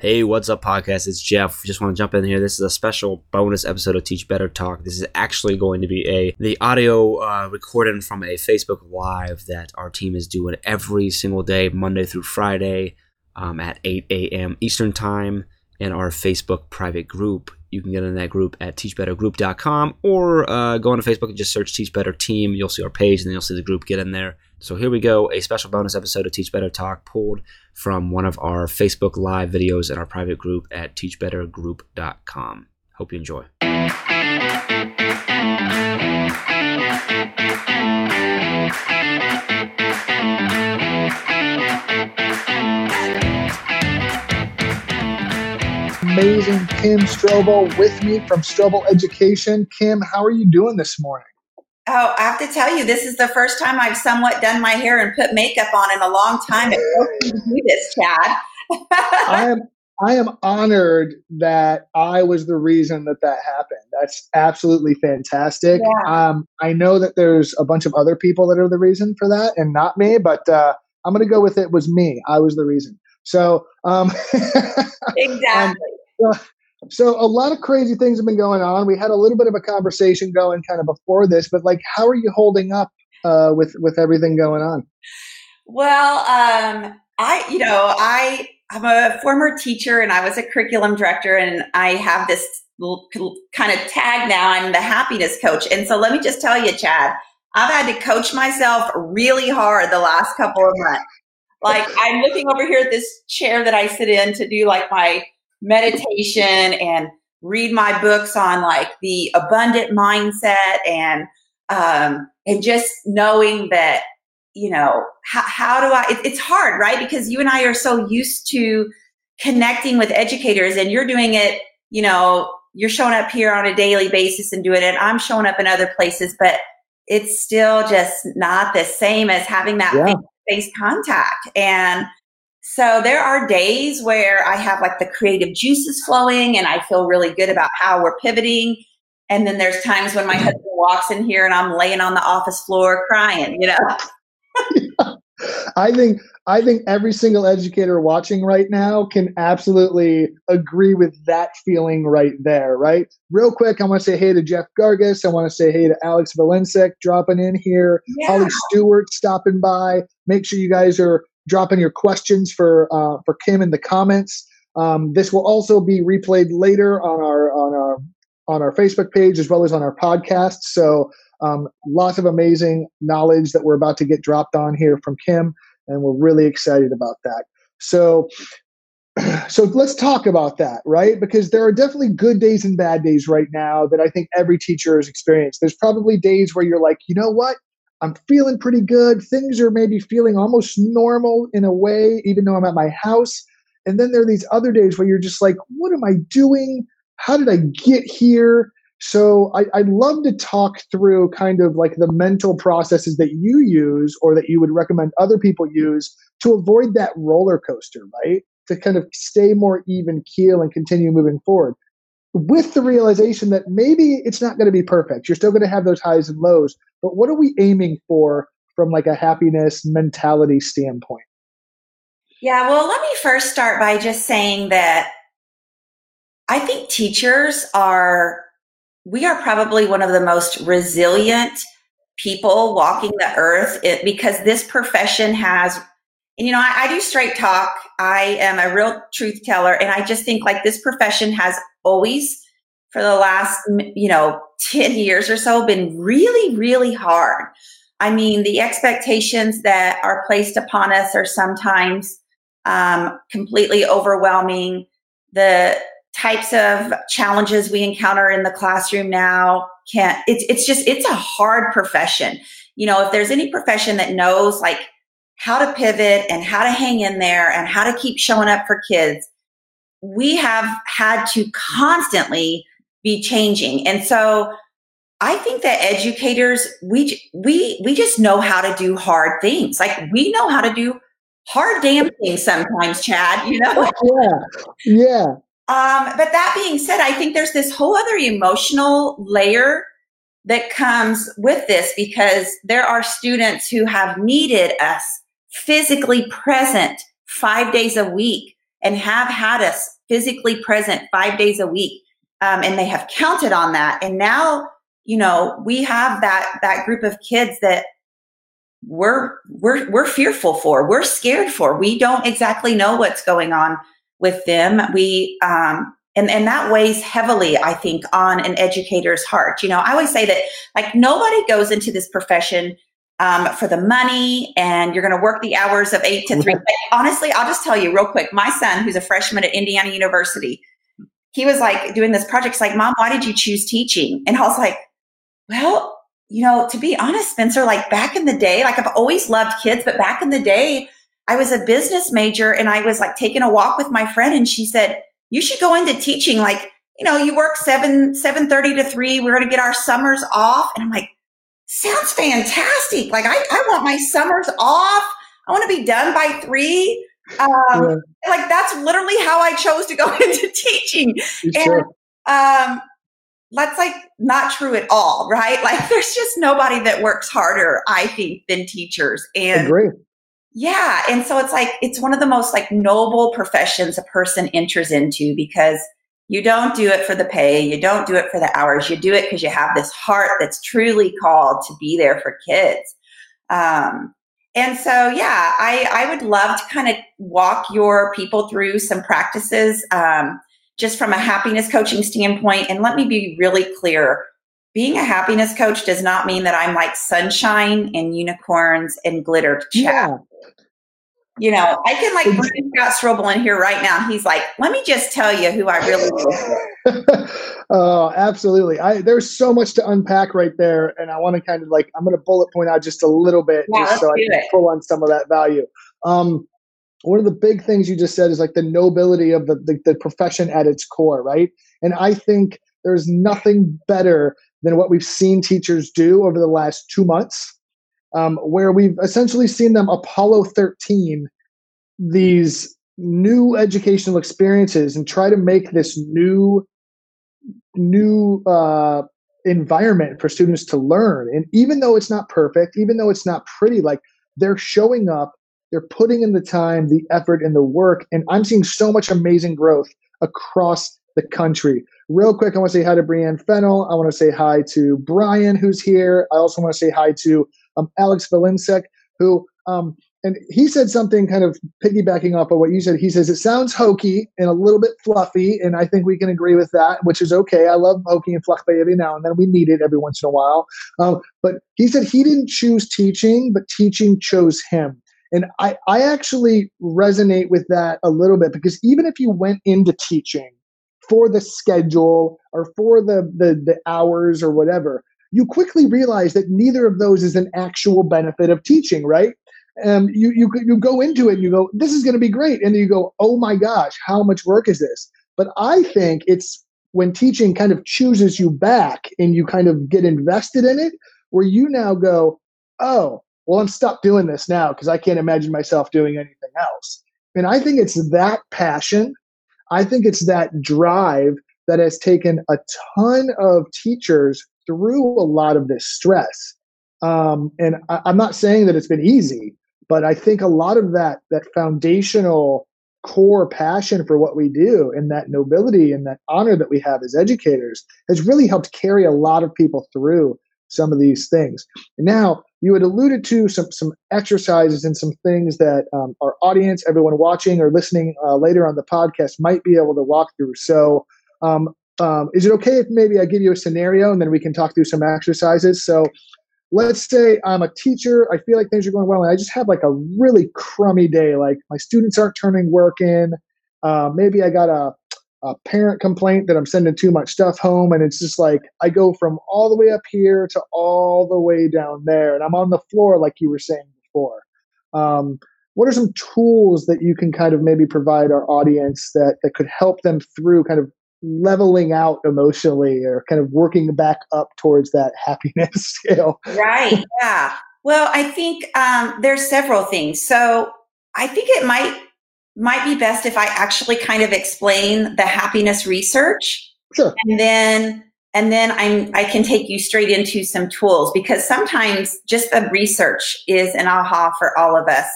Hey, what's up, podcast? It's Jeff. Just want to jump in here. This is a special bonus episode of Teach Better Talk. This is actually going to be a the audio uh, recorded from a Facebook Live that our team is doing every single day, Monday through Friday, um, at 8 a.m. Eastern Time in our Facebook private group. You can get in that group at teachbettergroup.com or uh, go onto Facebook and just search Teach Better Team. You'll see our page and then you'll see the group. Get in there. So here we go, a special bonus episode of Teach Better Talk pulled from one of our Facebook Live videos in our private group at teachbettergroup.com. Hope you enjoy. Amazing Kim Strobel with me from Strobel Education. Kim, how are you doing this morning? Oh, I have to tell you, this is the first time I've somewhat done my hair and put makeup on in a long time. It's to do this, Chad. I am I am honored that I was the reason that that happened. That's absolutely fantastic. Yeah. Um, I know that there's a bunch of other people that are the reason for that, and not me. But uh, I'm going to go with it was me. I was the reason. So um, exactly. Um, so a lot of crazy things have been going on. We had a little bit of a conversation going kind of before this, but like, how are you holding up uh, with with everything going on? Well, um, I you know I I'm a former teacher and I was a curriculum director, and I have this kind of tag now. I'm the happiness coach, and so let me just tell you, Chad, I've had to coach myself really hard the last couple of months. Like I'm looking over here at this chair that I sit in to do like my meditation and read my books on like the abundant mindset and um, and just knowing that you know how, how do i it, it's hard right? Because you and i are so used to connecting with educators and you're doing it you know you're showing up here on a daily basis and doing it. I'm showing up in other places but it's still just not the same as having that yeah. face contact. And so there are days where I have like the creative juices flowing and I feel really good about how we're pivoting. And then there's times when my mm-hmm. husband walks in here and I'm laying on the office floor crying, you know. I think I think every single educator watching right now can absolutely agree with that feeling right there, right? Real quick, I want to say hey to Jeff Gargas. I want to say hey to Alex Valencic dropping in here. Yeah. Holly Stewart stopping by. Make sure you guys are drop in your questions for uh, for Kim in the comments. Um, this will also be replayed later on our on our on our Facebook page as well as on our podcast. So um, lots of amazing knowledge that we're about to get dropped on here from Kim, and we're really excited about that. So so let's talk about that, right? Because there are definitely good days and bad days right now that I think every teacher has experienced. There's probably days where you're like, you know what? I'm feeling pretty good. Things are maybe feeling almost normal in a way, even though I'm at my house. And then there are these other days where you're just like, what am I doing? How did I get here? So I, I'd love to talk through kind of like the mental processes that you use or that you would recommend other people use to avoid that roller coaster, right? To kind of stay more even keel and continue moving forward with the realization that maybe it's not going to be perfect. You're still going to have those highs and lows, but what are we aiming for from like a happiness mentality standpoint? Yeah, well, let me first start by just saying that I think teachers are we are probably one of the most resilient people walking the earth because this profession has and you know I, I, do straight talk. I am a real truth teller. And i just think like this profession has always for the last you know 10 years or so been really really hard. I mean the expectations that are placed upon us are sometimes um, completely overwhelming. The types of challenges we encounter in the classroom now can't it's it's just it's a hard profession. You know if there's any profession that knows like how to pivot and how to hang in there and how to keep showing up for kids. We have had to constantly be changing. And so I think that educators, we, we, we just know how to do hard things. Like we know how to do hard damn things sometimes, Chad, you know? Yeah. Yeah. Um, but that being said, I think there's this whole other emotional layer that comes with this because there are students who have needed us physically present five days a week and have had us physically present five days a week. Um, and they have counted on that. And now, you know, we have that, that group of kids that we're, we're, we're fearful for, we're scared for. We don't exactly know what's going on with them. We, um, and, and that weighs heavily, I think, on an educator's heart. You know, I always say that like nobody goes into this profession um, for the money and you're going to work the hours of eight to three. But honestly, I'll just tell you real quick. My son, who's a freshman at Indiana University, he was like doing this project. He's like, Mom, why did you choose teaching? And I was like, Well, you know, to be honest, Spencer, like back in the day, like I've always loved kids, but back in the day, I was a business major and I was like taking a walk with my friend and she said, You should go into teaching. Like, you know, you work seven, seven thirty to three. We're gonna get our summers off. And I'm like, sounds fantastic. Like I, I want my summers off. I want to be done by three. Um, yeah. Like that's literally how I chose to go into teaching. and um, that's like not true at all, right? Like there's just nobody that works harder, I think, than teachers. And Agree. yeah, and so it's like it's one of the most like noble professions a person enters into because you don't do it for the pay. You don't do it for the hours. You do it because you have this heart that's truly called to be there for kids. Um, and so, yeah, I, I would love to kind of walk your people through some practices um, just from a happiness coaching standpoint. And let me be really clear being a happiness coach does not mean that I'm like sunshine and unicorns and glitter chat. Yeah you know, I can like bring Scott Strobel in here right now. He's like, let me just tell you who I really Oh, absolutely. I there's so much to unpack right there, and I want to kind of like I'm going to bullet point out just a little bit, yeah, just so I can it. pull on some of that value. Um, one of the big things you just said is like the nobility of the, the, the profession at its core, right? And I think there's nothing better than what we've seen teachers do over the last two months um, where we've essentially seen them Apollo 13 these new educational experiences and try to make this new new uh, environment for students to learn. And even though it's not perfect, even though it's not pretty, like they're showing up, they're putting in the time, the effort, and the work. And I'm seeing so much amazing growth across the country. Real quick, I want to say hi to Brianne Fennel. I want to say hi to Brian, who's here. I also want to say hi to um, Alex Valencic, who, um, and he said something kind of piggybacking off of what you said. He says, it sounds hokey and a little bit fluffy, and I think we can agree with that, which is okay. I love hokey and fluffy every now and then. We need it every once in a while. Um, but he said he didn't choose teaching, but teaching chose him. And I, I actually resonate with that a little bit because even if you went into teaching for the schedule or for the, the, the hours or whatever, you quickly realize that neither of those is an actual benefit of teaching, right? Um, you, you, you go into it and you go, this is going to be great. And then you go, oh my gosh, how much work is this? But I think it's when teaching kind of chooses you back and you kind of get invested in it, where you now go, oh, well, I'm stuck doing this now because I can't imagine myself doing anything else. And I think it's that passion. I think it's that drive that has taken a ton of teachers through a lot of this stress. Um, and I, I'm not saying that it's been easy, but I think a lot of that that foundational core passion for what we do and that nobility and that honor that we have as educators has really helped carry a lot of people through some of these things. Now you had alluded to some some exercises and some things that um, our audience, everyone watching or listening uh, later on the podcast, might be able to walk through. So um, um, is it okay if maybe I give you a scenario and then we can talk through some exercises? So let's say I'm a teacher. I feel like things are going well, and I just have like a really crummy day. Like my students aren't turning work in. Uh, maybe I got a, a parent complaint that I'm sending too much stuff home, and it's just like I go from all the way up here to all the way down there, and I'm on the floor, like you were saying before. Um, what are some tools that you can kind of maybe provide our audience that that could help them through kind of leveling out emotionally or kind of working back up towards that happiness scale. Right. Yeah. Well, I think um, there's several things. So I think it might might be best if I actually kind of explain the happiness research. Sure. And then and then I'm I can take you straight into some tools because sometimes just the research is an aha for all of us.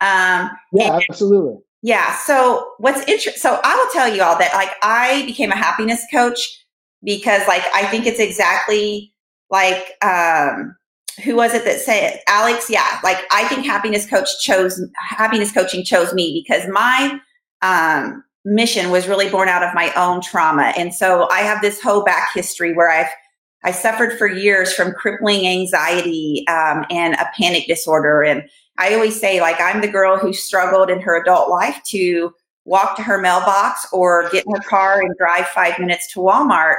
Um, yeah, absolutely Yeah. So what's interesting? So I will tell you all that like I became a happiness coach because like I think it's exactly like um who was it that said Alex? Yeah, like I think happiness coach chose happiness coaching chose me because my um mission was really born out of my own trauma. And so I have this whole back history where I've I suffered for years from crippling anxiety um, and a panic disorder. And I always say, like, I'm the girl who struggled in her adult life to walk to her mailbox or get in her car and drive five minutes to Walmart.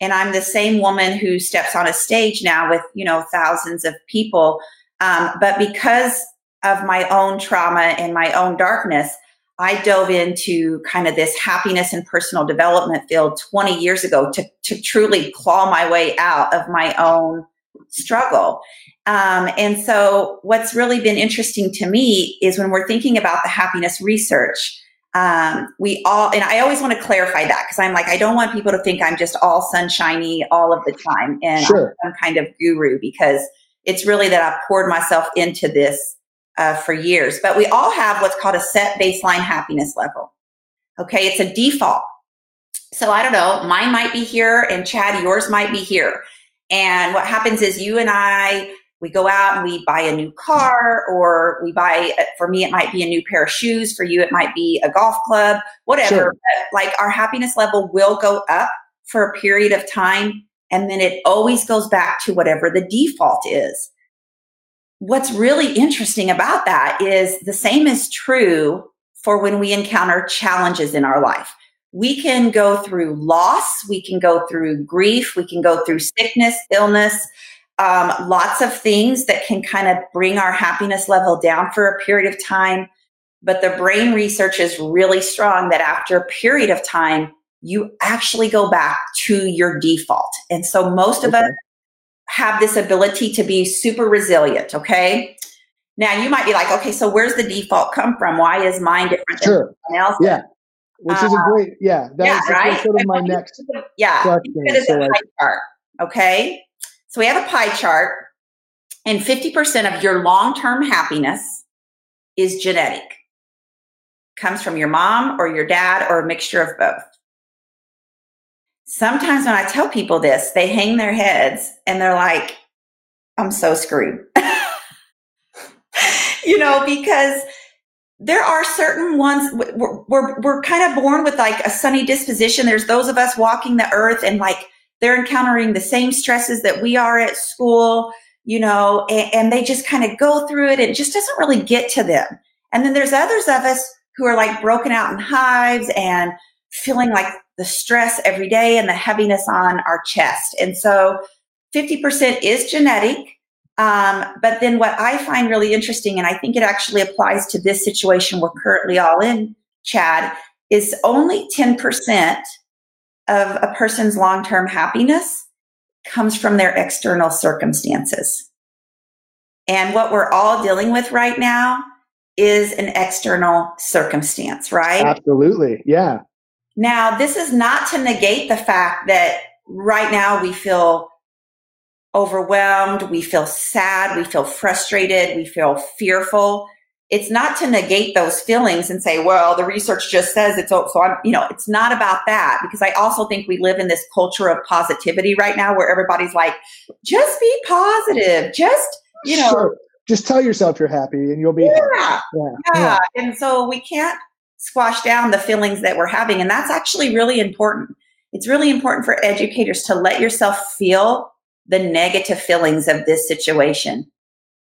And I'm the same woman who steps on a stage now with, you know, thousands of people. Um, but because of my own trauma and my own darkness, I dove into kind of this happiness and personal development field 20 years ago to, to truly claw my way out of my own struggle. Um, and so, what's really been interesting to me is when we're thinking about the happiness research, um, we all, and I always want to clarify that because I'm like, I don't want people to think I'm just all sunshiny all of the time and sure. I'm some kind of guru because it's really that I've poured myself into this uh, for years. But we all have what's called a set baseline happiness level. Okay, it's a default. So I don't know, mine might be here and Chad, yours might be here. And what happens is you and I, we go out and we buy a new car or we buy, for me, it might be a new pair of shoes. For you, it might be a golf club, whatever. Sure. like our happiness level will go up for a period of time. And then it always goes back to whatever the default is what's really interesting about that is the same is true for when we encounter challenges in our life. We can go through loss, we can go through grief, we can go through sickness, illness, um, lots of things that can kind of bring our happiness level down for a period of time. But the brain research is really strong that after a period of time, you actually go back to your default. And so most okay. of us have this ability to be super resilient. Okay. Now you might be like, okay, so where's the default come from? Why is mine different sure. than else? Yeah. Which is a uh, great, yeah. That's yeah, right? sort of my next yeah. question. So like, chart, okay. So we have a pie chart and 50% of your long-term happiness is genetic. Comes from your mom or your dad or a mixture of both sometimes when I tell people this, they hang their heads and they're like, I'm so screwed. you know, because there are certain ones we're, we're, kind of born with like a sunny disposition. There's those of us walking the earth and like they're encountering the same stresses that we are at school, you know, and, and they just kind of go through it. It just doesn't really get to them. And then there's others of us who are like broken out in hives and feeling like the stress every day and the heaviness on our chest. And so 50% is genetic. Um, but then what I find really interesting, and I think it actually applies to this situation we're currently all in, Chad, is only 10% of a person's long term happiness comes from their external circumstances. And what we're all dealing with right now is an external circumstance, right? Absolutely. Yeah. Now, this is not to negate the fact that right now we feel overwhelmed, we feel sad, we feel frustrated, we feel fearful. It's not to negate those feelings and say, well, the research just says it's so I'm, you know, it's not about that because I also think we live in this culture of positivity right now where everybody's like, just be positive, just, you know, sure. just tell yourself you're happy and you'll be yeah, yeah. yeah. yeah. And so we can't squash down the feelings that we're having. And that's actually really important. It's really important for educators to let yourself feel the negative feelings of this situation.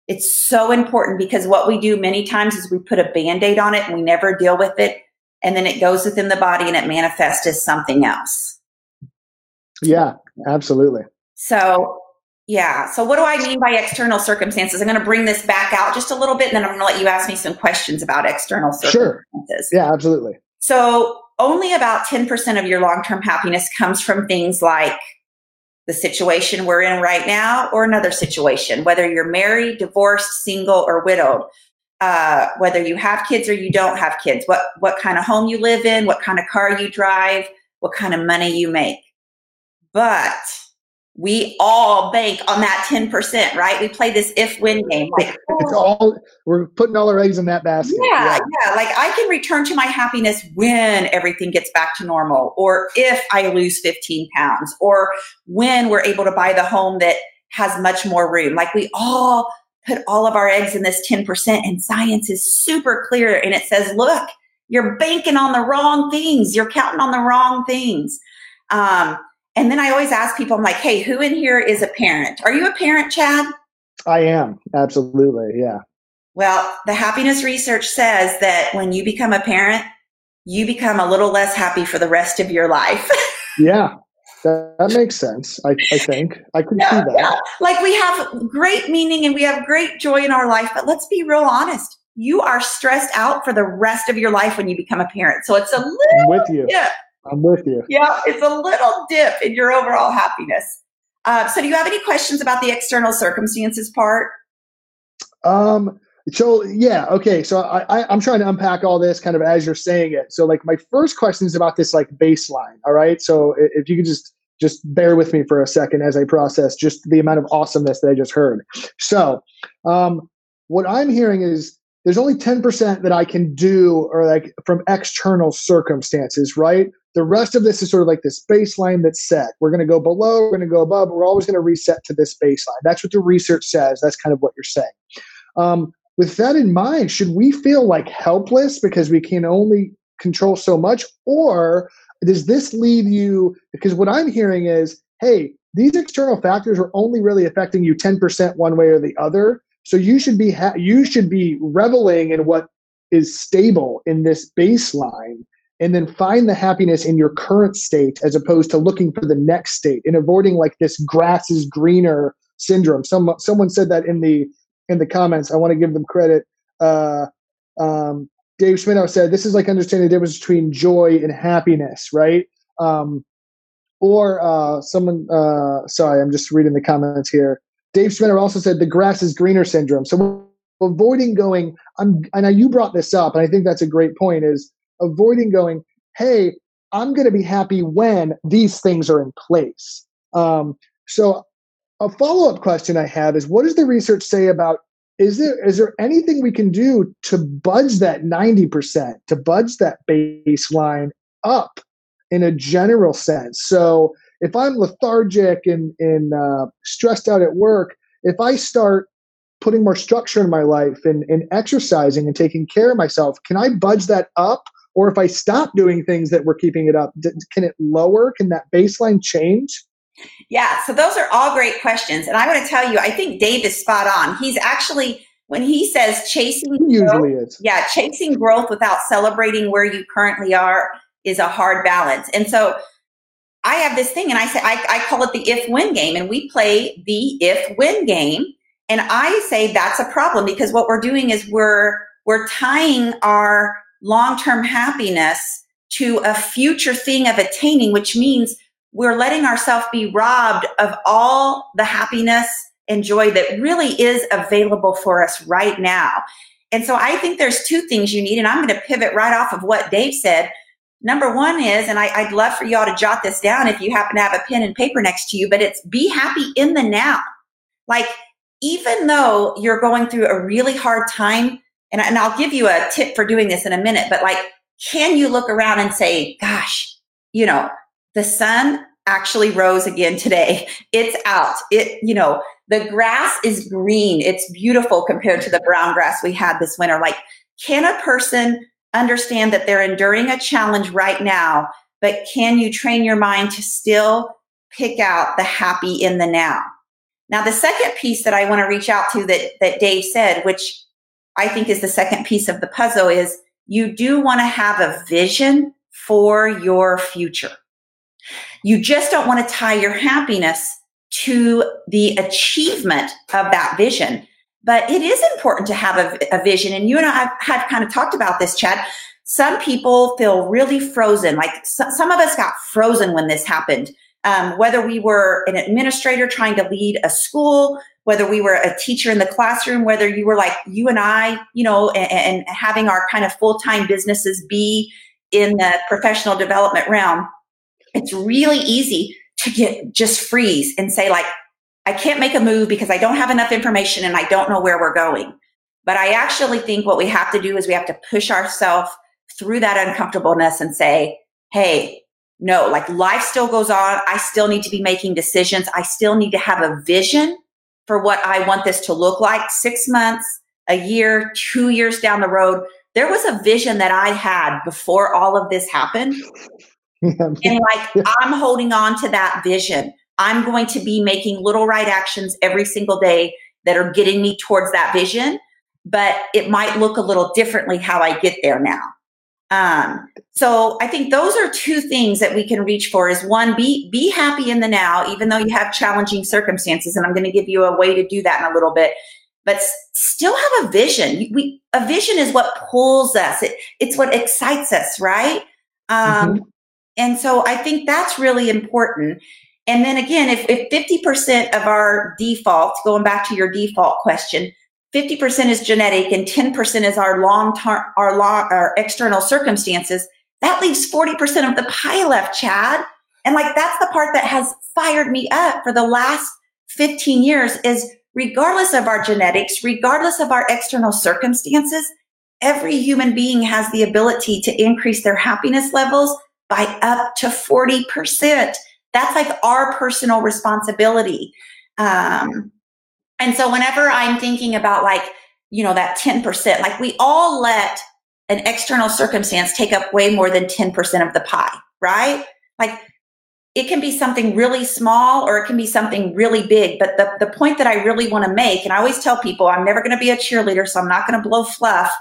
It's so important because what we do many times is we put a band aid on it and we never deal with it. And then it goes within the body and it manifests as something else. Yeah, absolutely. So yeah. So what do I mean by external circumstances? I'm going to bring this back out just a little bit and then I'm going to let you ask me some questions about external circumstances. Sure. Yeah, absolutely. So only about 10% of your long-term happiness comes from things like the situation we're in right now or another situation, whether you're married, divorced, single, or widowed. Uh, whether you have kids or you don't have kids, what, what kind of home you live in, what kind of car you drive, what kind of money you make. But we all bank on that 10%, right? We play this if win game. Like, it's all, we're putting all our eggs in that basket. Yeah, yeah, yeah. Like I can return to my happiness when everything gets back to normal, or if I lose 15 pounds, or when we're able to buy the home that has much more room. Like we all put all of our eggs in this 10%, and science is super clear. And it says, look, you're banking on the wrong things, you're counting on the wrong things. Um, and then I always ask people, I'm like, hey, who in here is a parent? Are you a parent, Chad? I am. Absolutely. Yeah. Well, the happiness research says that when you become a parent, you become a little less happy for the rest of your life. yeah. That, that, makes sense. I, I think I can see that. Yeah. Like we have great meaning and we have great joy in our life, but let's be real honest. You are stressed out for the rest of your life when you become a parent. So it's a little I'm with you. Yeah. I'm with you. Yeah, it's a little dip in your overall happiness. Uh, so, do you have any questions about the external circumstances part? Um. So yeah, okay. So I, I I'm trying to unpack all this kind of as you're saying it. So like my first question is about this like baseline. All right. So if you could just just bear with me for a second as I process just the amount of awesomeness that I just heard. So um, what I'm hearing is there's only 10% that I can do or like from external circumstances, right? The rest of this is sort of like this baseline that's set. We're going to go below, we're going to go above, we're always going to reset to this baseline. That's what the research says. That's kind of what you're saying. Um, with that in mind, should we feel like helpless because we can only control so much? Or does this leave you? Because what I'm hearing is, hey, these external factors are only really affecting you 10% one way or the other. So you should be ha- you should be reveling in what is stable in this baseline and then find the happiness in your current state as opposed to looking for the next state and avoiding like this grass is greener syndrome. Some someone said that in the in the comments. I want to give them credit. Uh, um, Dave Schmidt said this is like understanding the difference between joy and happiness, right? Um, or uh, someone, uh, sorry, I'm just reading the comments here. Dave Schmidt also said the grass is greener syndrome. So avoiding going, I'm, and you brought this up, and I think that's a great point. Is avoiding going, hey, I'm going to be happy when these things are in place. Um, so, a follow up question I have is what does the research say about is there is there anything we can do to budge that 90% to budge that baseline up in a general sense so if i'm lethargic and, and uh, stressed out at work if i start putting more structure in my life and, and exercising and taking care of myself can i budge that up or if I stop doing things that were keeping it up, can it lower? Can that baseline change? Yeah, so those are all great questions. And I want to tell you, I think Dave is spot on. He's actually, when he says chasing he usually growth, is. Yeah, chasing growth without celebrating where you currently are is a hard balance. And so I have this thing, and I say I, I call it the if win game, and we play the if win game. And I say that's a problem because what we're doing is we're we're tying our long-term happiness to a future thing of attaining, which means we're letting ourselves be robbed of all the happiness and joy that really is available for us right now. And so I think there's two things you need, and I'm going to pivot right off of what Dave said. Number one is, and I, would love for y'all to jot this down if you happen to have a pen and paper next to you, but it's be happy in the now. Like, even though you're going through a really hard time, and, and I'll give you a tip for doing this in a minute, but like, can you look around and say, gosh, you know, the sun actually rose again today. It's out. It, you know, the grass is green. It's beautiful compared to the brown grass we had this winter. Like, can a person understand that they're enduring a challenge right now, but can you train your mind to still pick out the happy in the now? Now, the second piece that I want to reach out to that, that Dave said, which I think is the second piece of the puzzle is you do want to have a vision for your future. You just don't want to tie your happiness to the achievement of that vision. But it is important to have a, a vision. And you and I have kind of talked about this, Chad. Some people feel really frozen. Like so, some of us got frozen when this happened. Um, whether we were an administrator trying to lead a school, whether we were a teacher in the classroom, whether you were like you and I, you know, and, and having our kind of full time businesses be in the professional development realm, it's really easy to get just freeze and say like, I can't make a move because I don't have enough information and I don't know where we're going. But I actually think what we have to do is we have to push ourselves through that uncomfortableness and say, Hey, no, like life still goes on. I still need to be making decisions. I still need to have a vision for what I want this to look like six months, a year, two years down the road. There was a vision that I had before all of this happened. and like, I'm holding on to that vision. I'm going to be making little right actions every single day that are getting me towards that vision, but it might look a little differently how I get there now. Um, so I think those are two things that we can reach for is one, be, be happy in the now, even though you have challenging circumstances. And I'm going to give you a way to do that in a little bit, but still have a vision. We, a vision is what pulls us. It, it's what excites us. Right. Um, mm-hmm. and so I think that's really important. And then again, if, if 50% of our default, going back to your default question, 50% is genetic and 10% is our long term, our long, our external circumstances. That leaves 40% of the pie left, Chad. And like, that's the part that has fired me up for the last 15 years is regardless of our genetics, regardless of our external circumstances, every human being has the ability to increase their happiness levels by up to 40%. That's like our personal responsibility. Um, and so whenever I'm thinking about like, you know, that 10%, like we all let an external circumstance take up way more than 10% of the pie, right? Like it can be something really small or it can be something really big. But the, the point that I really want to make, and I always tell people, I'm never going to be a cheerleader, so I'm not going to blow fluff.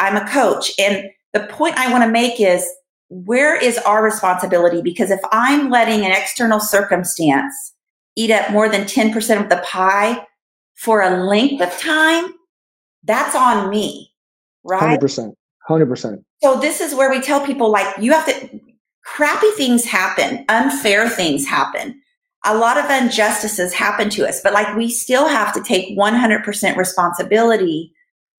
I'm a coach. And the point I want to make is where is our responsibility? Because if I'm letting an external circumstance eat up more than 10% of the pie, for a length of time, that's on me, right? 100%. 100%. So this is where we tell people like you have to crappy things happen, unfair things happen. A lot of injustices happen to us, but like we still have to take 100% responsibility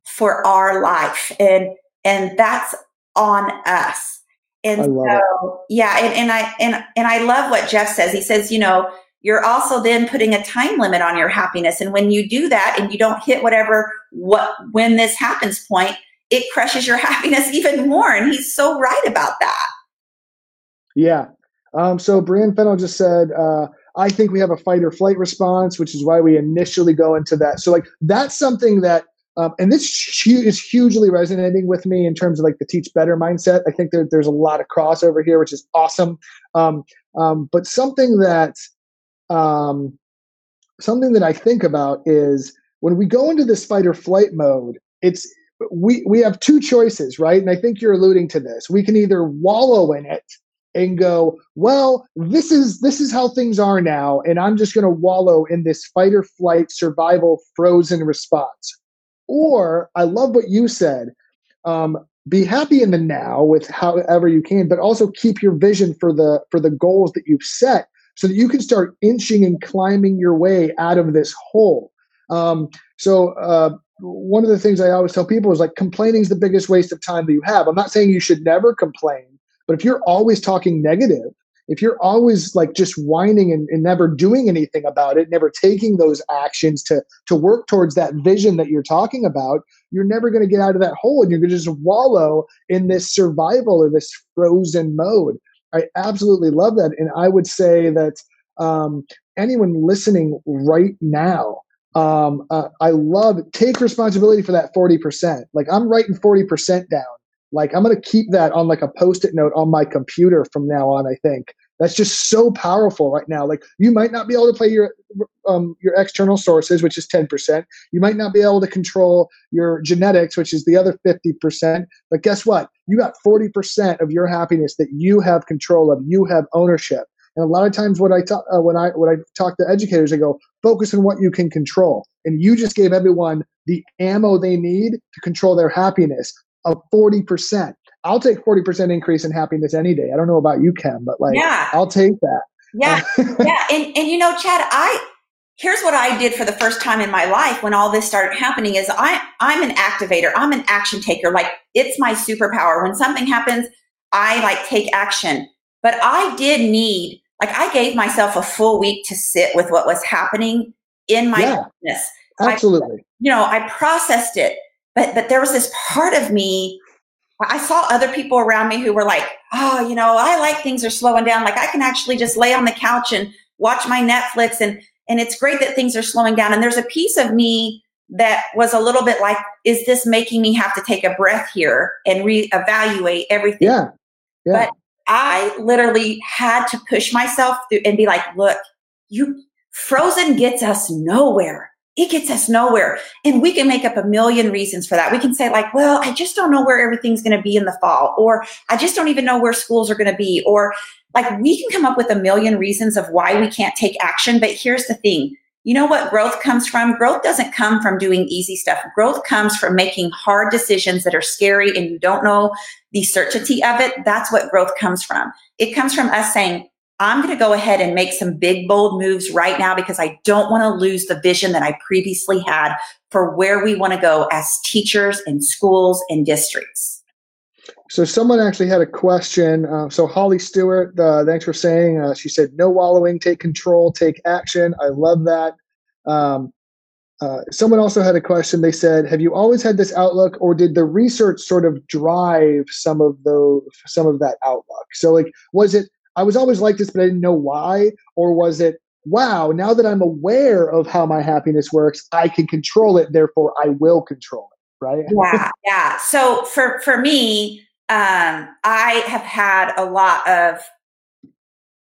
for our life and and that's on us. And so it. yeah, and, and I and and I love what Jeff says. He says, you know, you're also then putting a time limit on your happiness. And when you do that and you don't hit whatever, what, when this happens point, it crushes your happiness even more. And he's so right about that. Yeah. Um, so Brian Fennell just said, uh, I think we have a fight or flight response, which is why we initially go into that. So like that's something that, um, and this is hugely resonating with me in terms of like the teach better mindset. I think there, there's a lot of crossover here, which is awesome. Um, um, but something that um, something that I think about is when we go into this fight or flight mode, it's we we have two choices, right? And I think you're alluding to this. We can either wallow in it and go, well, this is this is how things are now, and I'm just going to wallow in this fight or flight survival frozen response. Or I love what you said. Um, be happy in the now with however you can, but also keep your vision for the for the goals that you've set so that you can start inching and climbing your way out of this hole. Um, so, uh, one of the things I always tell people is like complaining is the biggest waste of time that you have. I'm not saying you should never complain, but if you're always talking negative, if you're always like just whining and, and never doing anything about it, never taking those actions to to work towards that vision that you're talking about, you're never going to get out of that hole, and you're going to just wallow in this survival or this frozen mode. I absolutely love that. And I would say that um, anyone listening right now, um, uh, I love take responsibility for that 40%. Like I'm writing 40% down. Like I'm going to keep that on like a post-it note on my computer from now on, I think. That's just so powerful right now. Like you might not be able to play your um, your external sources, which is 10%. You might not be able to control your genetics, which is the other 50%. But guess what? You got 40% of your happiness that you have control of. You have ownership. And a lot of times, what I talk uh, when I when I talk to educators, I go focus on what you can control. And you just gave everyone the ammo they need to control their happiness of 40%. I'll take 40% increase in happiness any day. I don't know about you, Kim, but like, yeah. I'll take that. Yeah. yeah. And, and you know, Chad, I, here's what I did for the first time in my life when all this started happening is I, I'm an activator. I'm an action taker. Like it's my superpower. When something happens, I like take action, but I did need like I gave myself a full week to sit with what was happening in my Yeah. business. Absolutely. You know, I processed it, but but there was this part of me. I saw other people around me who were like, "Oh, you know, I like things are slowing down. Like I can actually just lay on the couch and watch my Netflix, and and it's great that things are slowing down." And there's a piece of me that was a little bit like, "Is this making me have to take a breath here and reevaluate everything?" Yeah. Yeah. But I literally had to push myself through and be like, look, you frozen gets us nowhere. It gets us nowhere. And we can make up a million reasons for that. We can say, like, well, I just don't know where everything's going to be in the fall, or I just don't even know where schools are going to be, or like we can come up with a million reasons of why we can't take action. But here's the thing you know what growth comes from? Growth doesn't come from doing easy stuff. Growth comes from making hard decisions that are scary and you don't know the certainty of it. That's what growth comes from. It comes from us saying, I'm going to go ahead and make some big, bold moves right now because I don't want to lose the vision that I previously had for where we want to go as teachers and schools and districts. So someone actually had a question. Uh, so Holly Stewart, uh, thanks for saying. Uh, she said, "No wallowing, take control, take action." I love that. Um, uh, someone also had a question. They said, "Have you always had this outlook, or did the research sort of drive some of those, some of that outlook?" So, like, was it I was always like this, but I didn't know why, or was it wow? Now that I'm aware of how my happiness works, I can control it. Therefore, I will control it. Right? Yeah, yeah. So for for me, um, I have had a lot of,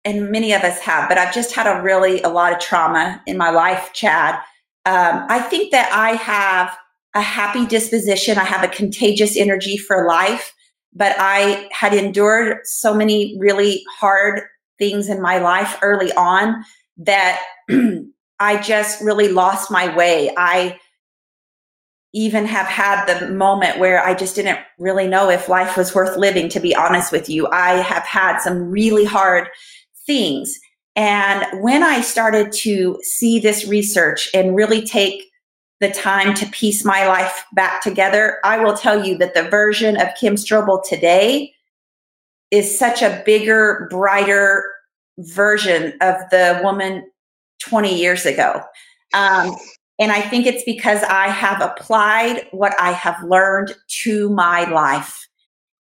and many of us have, but I've just had a really a lot of trauma in my life, Chad. Um, I think that I have a happy disposition. I have a contagious energy for life, but I had endured so many really hard things in my life early on that I just really lost my way. I even have had the moment where I just didn't really know if life was worth living, to be honest with you. I have had some really hard things. And when I started to see this research and really take the time to piece my life back together, I will tell you that the version of Kim Strobel today is such a bigger, brighter version of the woman 20 years ago. Um, and I think it's because I have applied what I have learned to my life.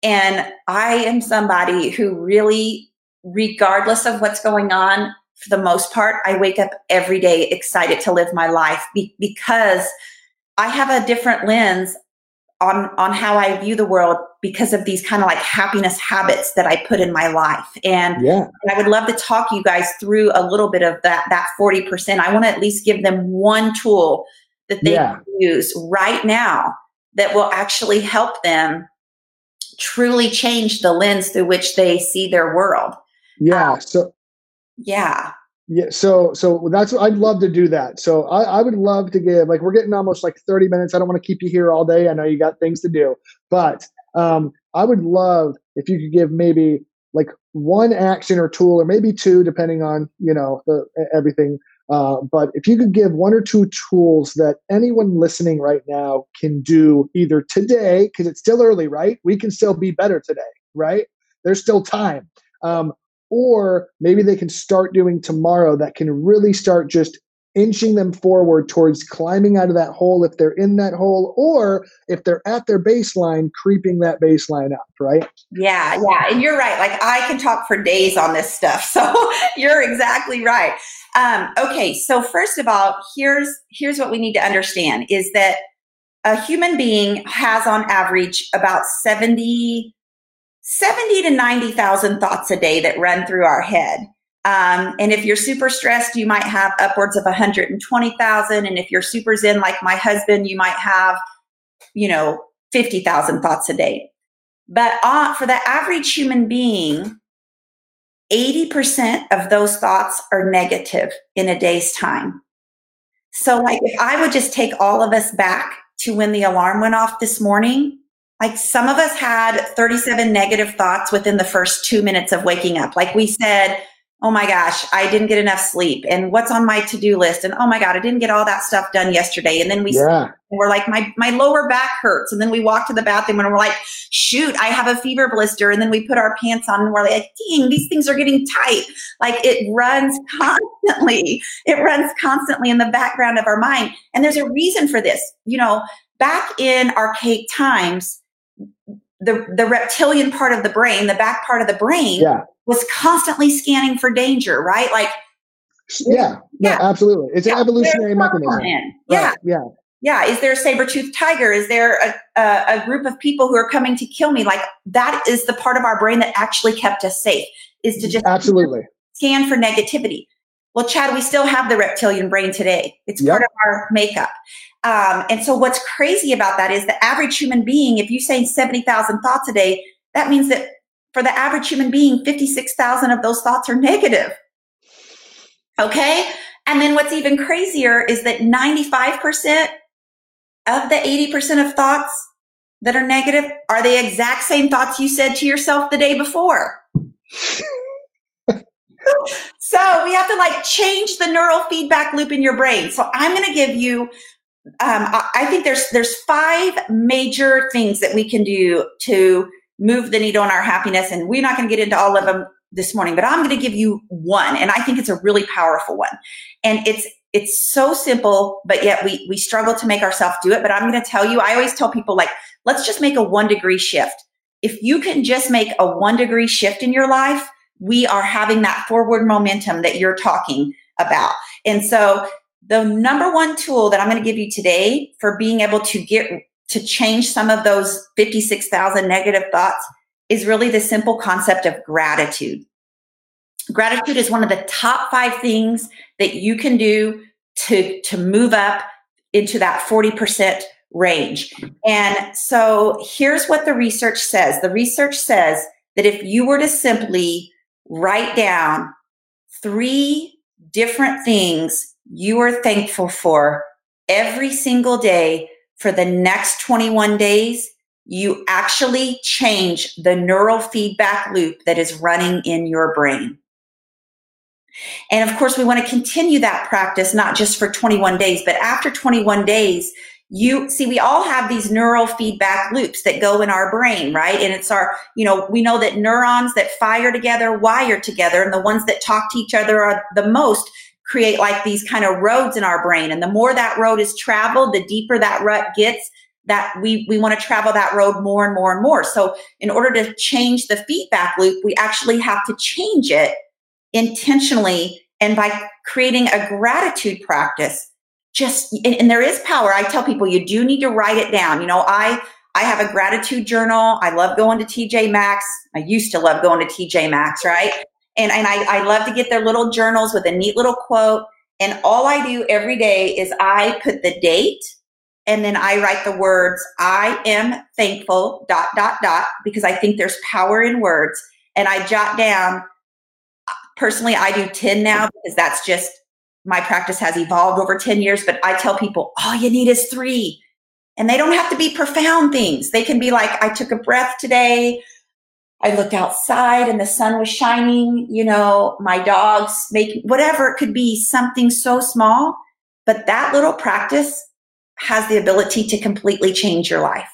And I am somebody who really, regardless of what's going on, for the most part, I wake up every day excited to live my life be- because I have a different lens on on how I view the world because of these kind of like happiness habits that I put in my life. And Yeah. I would love to talk you guys through a little bit of that that 40%. I want to at least give them one tool that they Yeah. can use right now that will actually help them truly change the lens through which they see their world. Yeah. So Yeah. Yeah, so so that's what I'd love to do that. So I, I would love to give like we're getting almost like 30 minutes. I don't want to keep you here all day. I know you got things to do, but um, I would love if you could give maybe like one action or tool, or maybe two, depending on you know the, everything. Uh, but if you could give one or two tools that anyone listening right now can do either today, because it's still early, right? We can still be better today, right? There's still time. Um, or maybe they can start doing tomorrow that can really start just inching them forward towards climbing out of that hole if they're in that hole or if they're at their baseline creeping that baseline up right Yeah, yeah. And you're right. Like I can talk for days on this stuff. So you're exactly right. Um, okay, so first of all, here's here's what we need to understand is that a human being has on average about 70 70 to 90,000 thoughts a day that run through our head. Um, and if you're super stressed, you might have upwards of 120,000. And if you're super zen like my husband, you might have, you know, 50,000 thoughts a day. But uh, for the average human being, 80% of those thoughts are negative in a day's time. So, like, if I would just take all of us back to when the alarm went off this morning, like some of us had 37 negative thoughts within the first two minutes of waking up. Like we said, oh my gosh, I didn't get enough sleep and what's on my to-do list and oh my god, I didn't get all that stuff done yesterday. And then we yeah. we're like my my lower back hurts and then we walk to the bathroom and we're like, shoot, I have a fever blister and then we put our pants on and we're like, dang, these things are getting tight. Like it runs constantly. It runs constantly in the background of our mind. And there's a reason for this. You know, back in archaic times, the, the reptilian part of the brain, the back part of the brain, yeah was constantly scanning for danger, right? Like, yeah, yeah, no, absolutely. It's yeah, an evolutionary mechanism. Yeah. Yeah. Yeah. Is there a saber-toothed tiger? Is there a, a, a, group of people who are coming to kill me? Like that is the part of our brain that actually kept us safe is to just absolutely scan for negativity. Well, Chad, we still have the reptilian brain today. It's yep. part of our makeup. Um, and so what's crazy about that is the average human being, if you say 70,000 thoughts a day, that means that for the average human being, 56,000 of those thoughts are negative. Okay. And then what's even crazier is that 95% of the 80% of thoughts that are negative are the exact same thoughts you said to yourself the day before. so we have to like change the neural feedback loop in your brain. So I'm going to give you um, I think there's there's five major things that we can do to move the needle on our happiness. And we're not going to get into all of them this morning, but I'm going to give you one. And I think it's a really powerful one. And it's, it's so simple, but yet we, we struggle to make ourselves do it. But I'm going to tell you, I always tell people like, let's just make a one degree shift. If you can just make a one degree shift in your life, we are having that forward momentum that you're talking about. And so the number one tool that I'm going to give you today for being able to get to change some of those 56,000 negative thoughts is really the simple concept of gratitude. Gratitude is one of the top five things that you can do to, to move up into that 40% range. And so here's what the research says. The research says that if you were to simply write down three different things you are thankful for every single day for the next 21 days, you actually change the neural feedback loop that is running in your brain. And of course, we want to continue that practice, not just for 21 days, but after 21 days, you see, we all have these neural feedback loops that go in our brain, right? And it's our, you know, we know that neurons that fire together wire together, and the ones that talk to each other are the most create like these kind of roads in our brain. And the more that road is traveled, the deeper that rut gets that we, we want to travel that road more and more and more. So in order to change the feedback loop, we actually have to change it intentionally and by creating a gratitude practice. Just, and, and there is power. I tell people you do need to write it down. You know, I, I have a gratitude journal. I love going to TJ Maxx. I used to love going to TJ Maxx, right? And, and I, I love to get their little journals with a neat little quote. And all I do every day is I put the date and then I write the words, I am thankful, dot, dot, dot, because I think there's power in words. And I jot down, personally, I do 10 now because that's just my practice has evolved over 10 years. But I tell people, all you need is three. And they don't have to be profound things. They can be like, I took a breath today. I looked outside and the sun was shining, you know, my dogs making whatever it could be, something so small. But that little practice has the ability to completely change your life.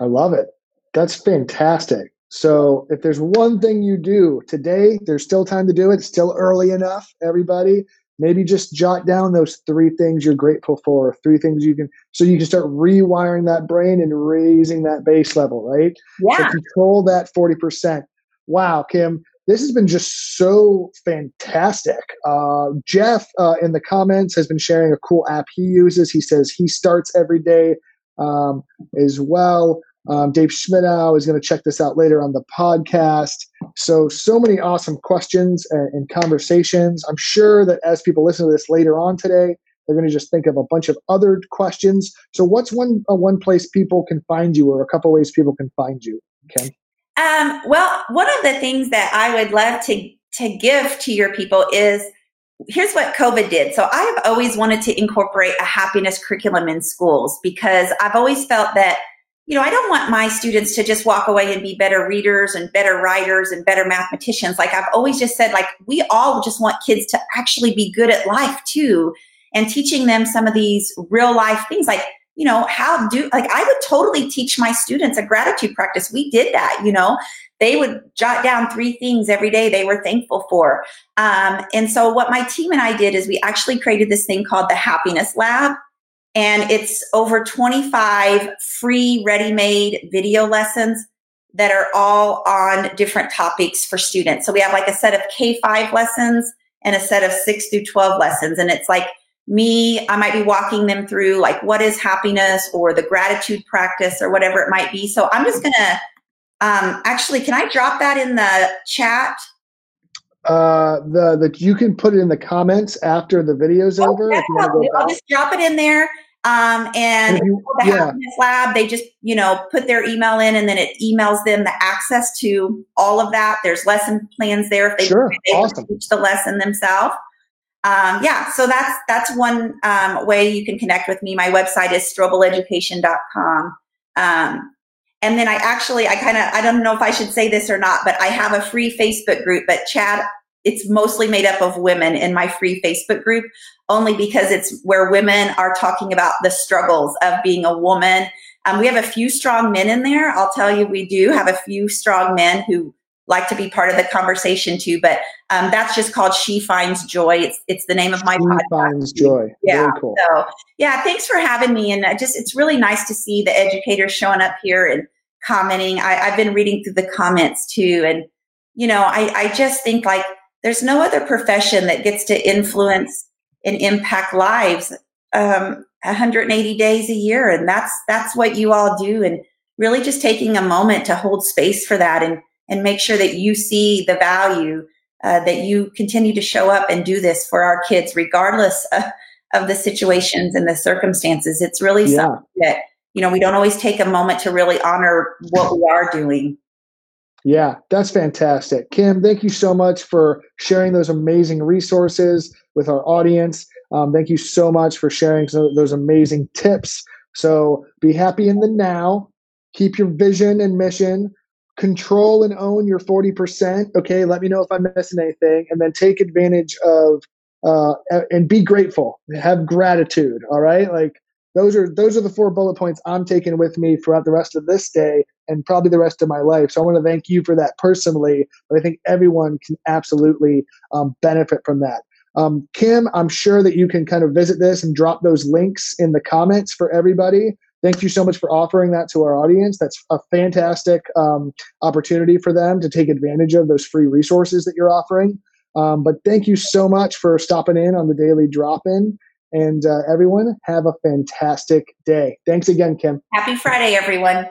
I love it. That's fantastic. So, if there's one thing you do today, there's still time to do it. Still early enough, everybody maybe just jot down those three things you're grateful for three things you can so you can start rewiring that brain and raising that base level right? Yeah. so control that 40% wow kim this has been just so fantastic. Uh, jeff uh, in the comments has been sharing a cool app he uses. He says he starts every day um, as well um, Dave Schmidow is going to check this out later on the podcast. So, so many awesome questions and, and, conversations. I'm sure that as people listen to this later on today, they're going to just think of a bunch of other questions. So, what's one uh, one place people can find you, or a couple ways people can find you? Ken. Um, well, one of the things that I would love to to give to your people is here's what COVID did. So, I have always wanted to incorporate a happiness curriculum in schools because I've always felt that you know, I don't want my students to just walk away and be better readers and better writers and better mathematicians. Like I've always just said, like we all just want kids to actually be good at life too, and teaching them some of these real life things like you know, how do, like, I would totally teach my students a gratitude practice. We did that, you know, they would jot down three things every day they were thankful for. Um, and so, what my team and I did is we actually created this thing called the Happiness Lab. And it's over 25 free, ready made video lessons that are all on different topics for students. So, we have like a set of K 5 lessons and a set of 6 through 12 lessons. And it's like me, I might be walking them through like what is happiness or the gratitude practice or whatever it might be. So I'm just going to um, actually, can I drop that in the chat? Uh, the the you can put it in the comments after the video's oh, over. I'll just drop it in there. Um, and you, the yeah. happiness lab, they just you know put their email in, and then it emails them the access to all of that. There's lesson plans there if they, sure. they awesome. teach the lesson themselves um, yeah, so that's that's one um, way you can connect with me. My website is strobeleducation.com. Um, and then I actually, I kind of, I don't know if I should say this or not, but I have a free Facebook group. But Chad, it's mostly made up of women in my free Facebook group, only because it's where women are talking about the struggles of being a woman. Um, we have a few strong men in there. I'll tell you, we do have a few strong men who like to be part of the conversation too. But um, that's just called She Finds Joy. It's it's the name of my she podcast. Finds Joy. Yeah. Cool. So yeah, thanks for having me. And I just it's really nice to see the educators showing up here and commenting. I, I've been reading through the comments too, and you know, I I just think like there's no other profession that gets to influence and impact lives um, 180 days a year, and that's that's what you all do. And really, just taking a moment to hold space for that and and make sure that you see the value uh, that you continue to show up and do this for our kids, regardless of, of the situations and the circumstances. It's really yeah. something that, you know, we don't always take a moment to really honor what we are doing. Yeah, that's fantastic. Kim, thank you so much for sharing those amazing resources with our audience. Um, thank you so much for sharing those amazing tips. So be happy in the now, keep your vision and mission, control and own your 40%. Okay, let me know if I'm missing anything. And then take advantage of uh, and be grateful. Have gratitude. All right. Like those are those are the four bullet points I'm taking with me throughout the rest of this day and probably the rest of my life. So I want to thank you for that personally, but I think everyone can absolutely um, benefit from that. Um, Kim, I'm sure that you can kind of visit this and drop those links in the comments for everybody. Thank you so much for offering that to our audience. That's a fantastic um, opportunity for them to take advantage of those free resources that you're offering. Um, but thank you so much for stopping in on the daily drop in. And uh, everyone, have a fantastic day. Thanks again, Kim. Happy Friday, everyone.